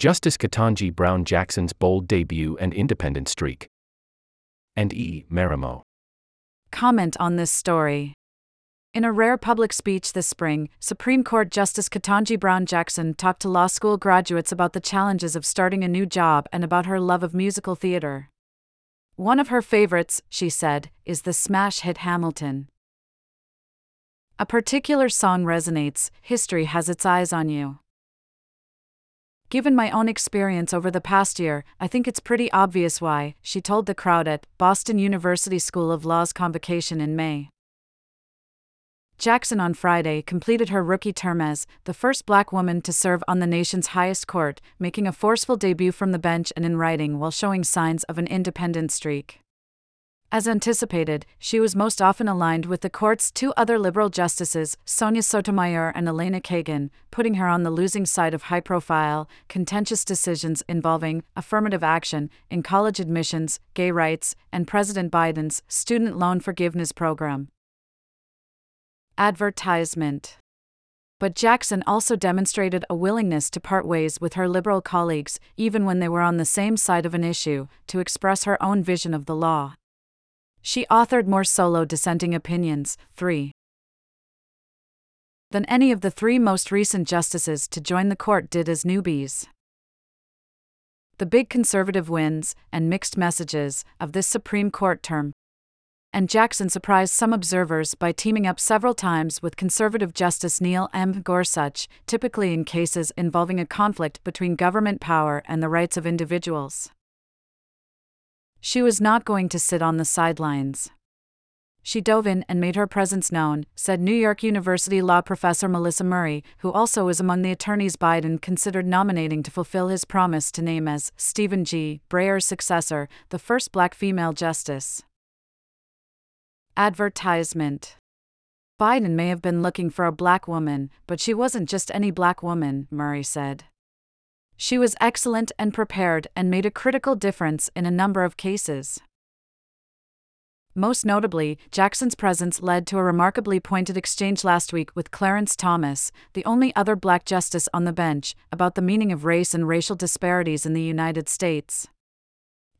Justice Ketanji Brown Jackson's bold debut and independent streak. And E. Marimo. Comment on this story. In a rare public speech this spring, Supreme Court Justice Ketanji Brown Jackson talked to law school graduates about the challenges of starting a new job and about her love of musical theater. One of her favorites, she said, is the smash hit Hamilton. A particular song resonates, history has its eyes on you. Given my own experience over the past year, I think it's pretty obvious why, she told the crowd at Boston University School of Law's convocation in May. Jackson on Friday completed her rookie term as the first black woman to serve on the nation's highest court, making a forceful debut from the bench and in writing while showing signs of an independent streak. As anticipated, she was most often aligned with the court's two other liberal justices, Sonia Sotomayor and Elena Kagan, putting her on the losing side of high profile, contentious decisions involving affirmative action in college admissions, gay rights, and President Biden's student loan forgiveness program. Advertisement. But Jackson also demonstrated a willingness to part ways with her liberal colleagues, even when they were on the same side of an issue, to express her own vision of the law. She authored more solo dissenting opinions, three, than any of the three most recent justices to join the court did as newbies. The big conservative wins and mixed messages of this Supreme Court term and Jackson surprised some observers by teaming up several times with conservative Justice Neil M. Gorsuch, typically in cases involving a conflict between government power and the rights of individuals. She was not going to sit on the sidelines. She dove in and made her presence known, said New York University law professor Melissa Murray, who also was among the attorneys Biden considered nominating to fulfill his promise to name as Stephen G. Breyer's successor, the first black female justice. Advertisement Biden may have been looking for a black woman, but she wasn't just any black woman, Murray said. She was excellent and prepared and made a critical difference in a number of cases. Most notably, Jackson's presence led to a remarkably pointed exchange last week with Clarence Thomas, the only other black justice on the bench, about the meaning of race and racial disparities in the United States.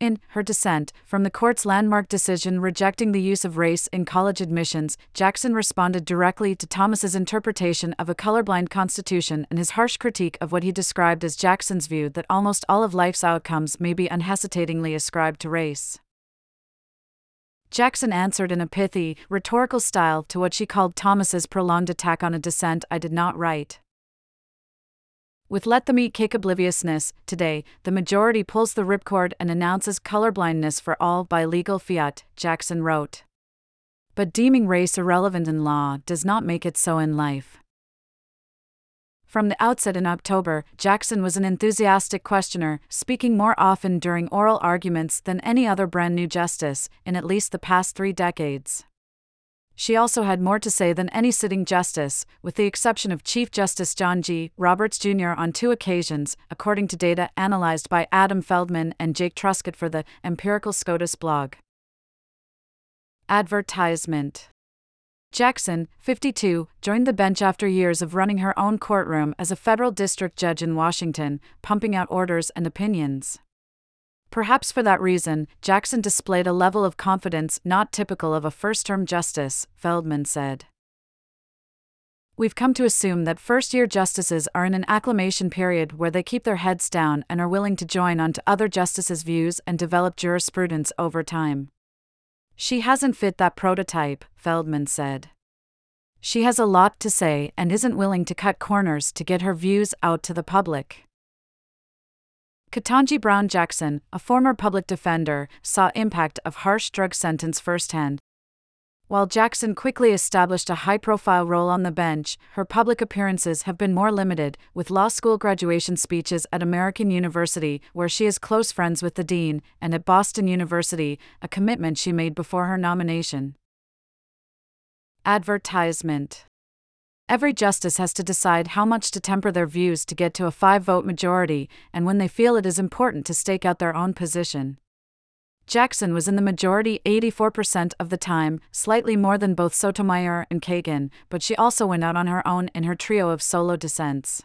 In her dissent from the court's landmark decision rejecting the use of race in college admissions, Jackson responded directly to Thomas's interpretation of a colorblind constitution and his harsh critique of what he described as Jackson's view that almost all of life's outcomes may be unhesitatingly ascribed to race. Jackson answered in a pithy, rhetorical style to what she called Thomas's prolonged attack on a dissent I did not write. With Let Them Eat Cake Obliviousness, today, the majority pulls the ripcord and announces colorblindness for all by legal fiat, Jackson wrote. But deeming race irrelevant in law does not make it so in life. From the outset in October, Jackson was an enthusiastic questioner, speaking more often during oral arguments than any other brand new justice in at least the past three decades she also had more to say than any sitting justice, with the exception of Chief Justice John G. Roberts Jr. on two occasions, according to data analyzed by Adam Feldman and Jake Truscott for the Empirical SCOTUS blog. Advertisement Jackson, 52, joined the bench after years of running her own courtroom as a federal district judge in Washington, pumping out orders and opinions. Perhaps for that reason, Jackson displayed a level of confidence not typical of a first term justice, Feldman said. We've come to assume that first year justices are in an acclimation period where they keep their heads down and are willing to join on to other justices' views and develop jurisprudence over time. She hasn't fit that prototype, Feldman said. She has a lot to say and isn't willing to cut corners to get her views out to the public. Ketanji Brown Jackson, a former public defender, saw impact of harsh drug sentence firsthand. While Jackson quickly established a high-profile role on the bench, her public appearances have been more limited, with law school graduation speeches at American University, where she is close friends with the dean, and at Boston University, a commitment she made before her nomination. Advertisement Every justice has to decide how much to temper their views to get to a five vote majority, and when they feel it is important to stake out their own position. Jackson was in the majority 84% of the time, slightly more than both Sotomayor and Kagan, but she also went out on her own in her trio of solo dissents.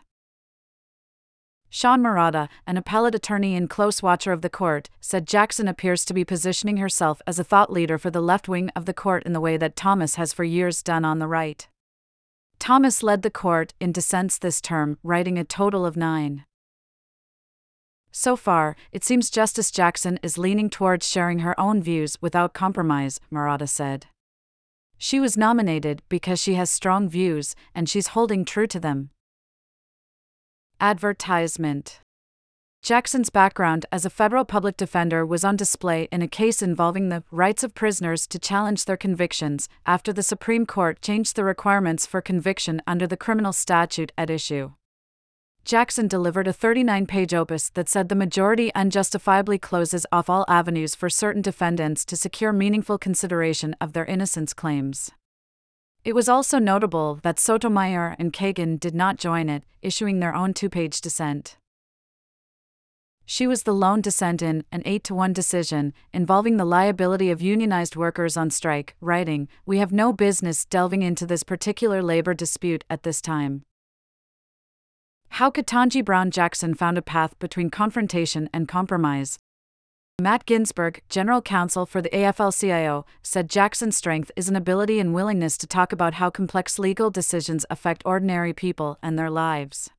Sean Marotta, an appellate attorney and close watcher of the court, said Jackson appears to be positioning herself as a thought leader for the left wing of the court in the way that Thomas has for years done on the right. Thomas led the court in dissents this term, writing a total of nine. So far, it seems Justice Jackson is leaning towards sharing her own views without compromise, Marotta said. She was nominated because she has strong views, and she's holding true to them. Advertisement Jackson's background as a federal public defender was on display in a case involving the rights of prisoners to challenge their convictions after the Supreme Court changed the requirements for conviction under the criminal statute at issue. Jackson delivered a 39 page opus that said the majority unjustifiably closes off all avenues for certain defendants to secure meaningful consideration of their innocence claims. It was also notable that Sotomayor and Kagan did not join it, issuing their own two page dissent. She was the lone dissent in an 8 to 1 decision involving the liability of unionized workers on strike, writing, We have no business delving into this particular labor dispute at this time. How Ketanji Brown Jackson found a path between confrontation and compromise. Matt Ginsburg, general counsel for the AFL CIO, said Jackson's strength is an ability and willingness to talk about how complex legal decisions affect ordinary people and their lives.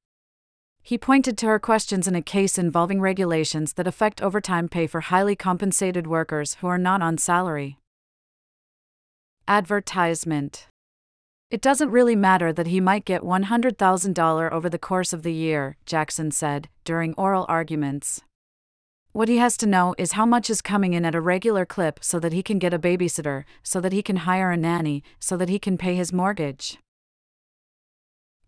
He pointed to her questions in a case involving regulations that affect overtime pay for highly compensated workers who are not on salary. Advertisement it doesn't really matter that he might get $100,000 over the course of the year, Jackson said, during oral arguments. What he has to know is how much is coming in at a regular clip so that he can get a babysitter, so that he can hire a nanny, so that he can pay his mortgage.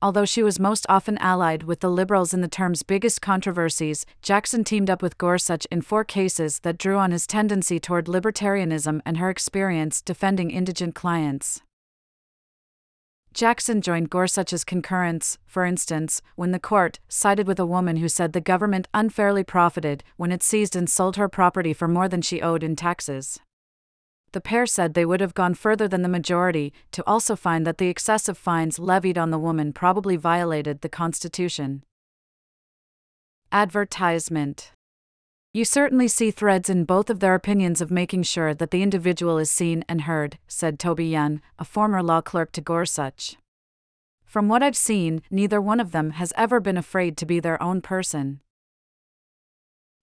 Although she was most often allied with the liberals in the term's biggest controversies, Jackson teamed up with Gorsuch in four cases that drew on his tendency toward libertarianism and her experience defending indigent clients. Jackson joined Gorsuch's concurrence, for instance, when the court sided with a woman who said the government unfairly profited when it seized and sold her property for more than she owed in taxes. The pair said they would have gone further than the majority to also find that the excessive fines levied on the woman probably violated the Constitution. Advertisement You certainly see threads in both of their opinions of making sure that the individual is seen and heard, said Tobi Young, a former law clerk to Gorsuch. From what I've seen, neither one of them has ever been afraid to be their own person.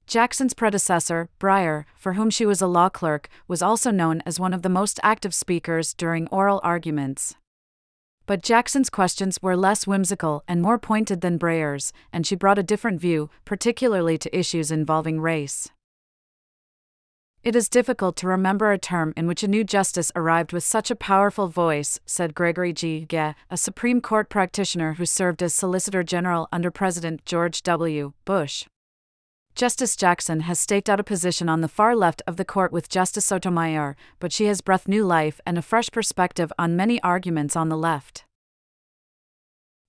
Jackson's predecessor, Breyer, for whom she was a law clerk, was also known as one of the most active speakers during oral arguments. But Jackson's questions were less whimsical and more pointed than Breyer's, and she brought a different view, particularly to issues involving race. It is difficult to remember a term in which a new justice arrived with such a powerful voice, said Gregory G. Garre, a Supreme Court practitioner who served as Solicitor General under President George W. Bush. Justice Jackson has staked out a position on the far left of the court with Justice Sotomayor, but she has breathed new life and a fresh perspective on many arguments on the left.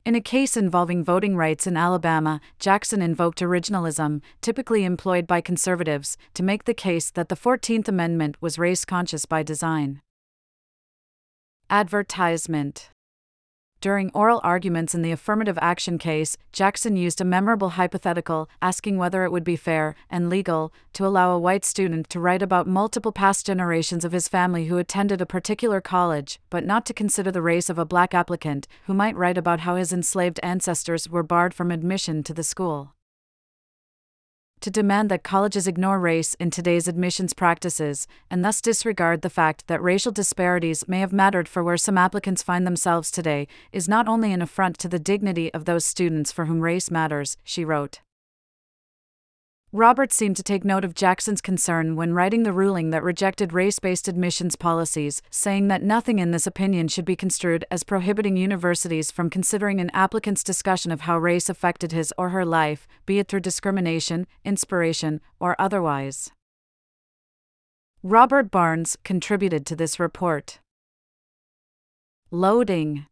In a case involving voting rights in Alabama, Jackson invoked originalism, typically employed by conservatives, to make the case that the 14th Amendment was race conscious by design. Advertisement during oral arguments in the affirmative action case, Jackson used a memorable hypothetical, asking whether it would be fair and legal to allow a white student to write about multiple past generations of his family who attended a particular college, but not to consider the race of a black applicant who might write about how his enslaved ancestors were barred from admission to the school to demand that colleges ignore race in today's admissions practices, and thus disregard the fact that racial disparities may have mattered for where some applicants find themselves today, is not only an affront to the dignity of those students for whom race matters, she wrote. Roberts seemed to take note of Jackson's concern when writing the ruling that rejected race based admissions policies, saying that nothing in this opinion should be construed as prohibiting universities from considering an applicant's discussion of how race affected his or her life, be it through discrimination, inspiration, or otherwise. Robert Barnes contributed to this report. Loading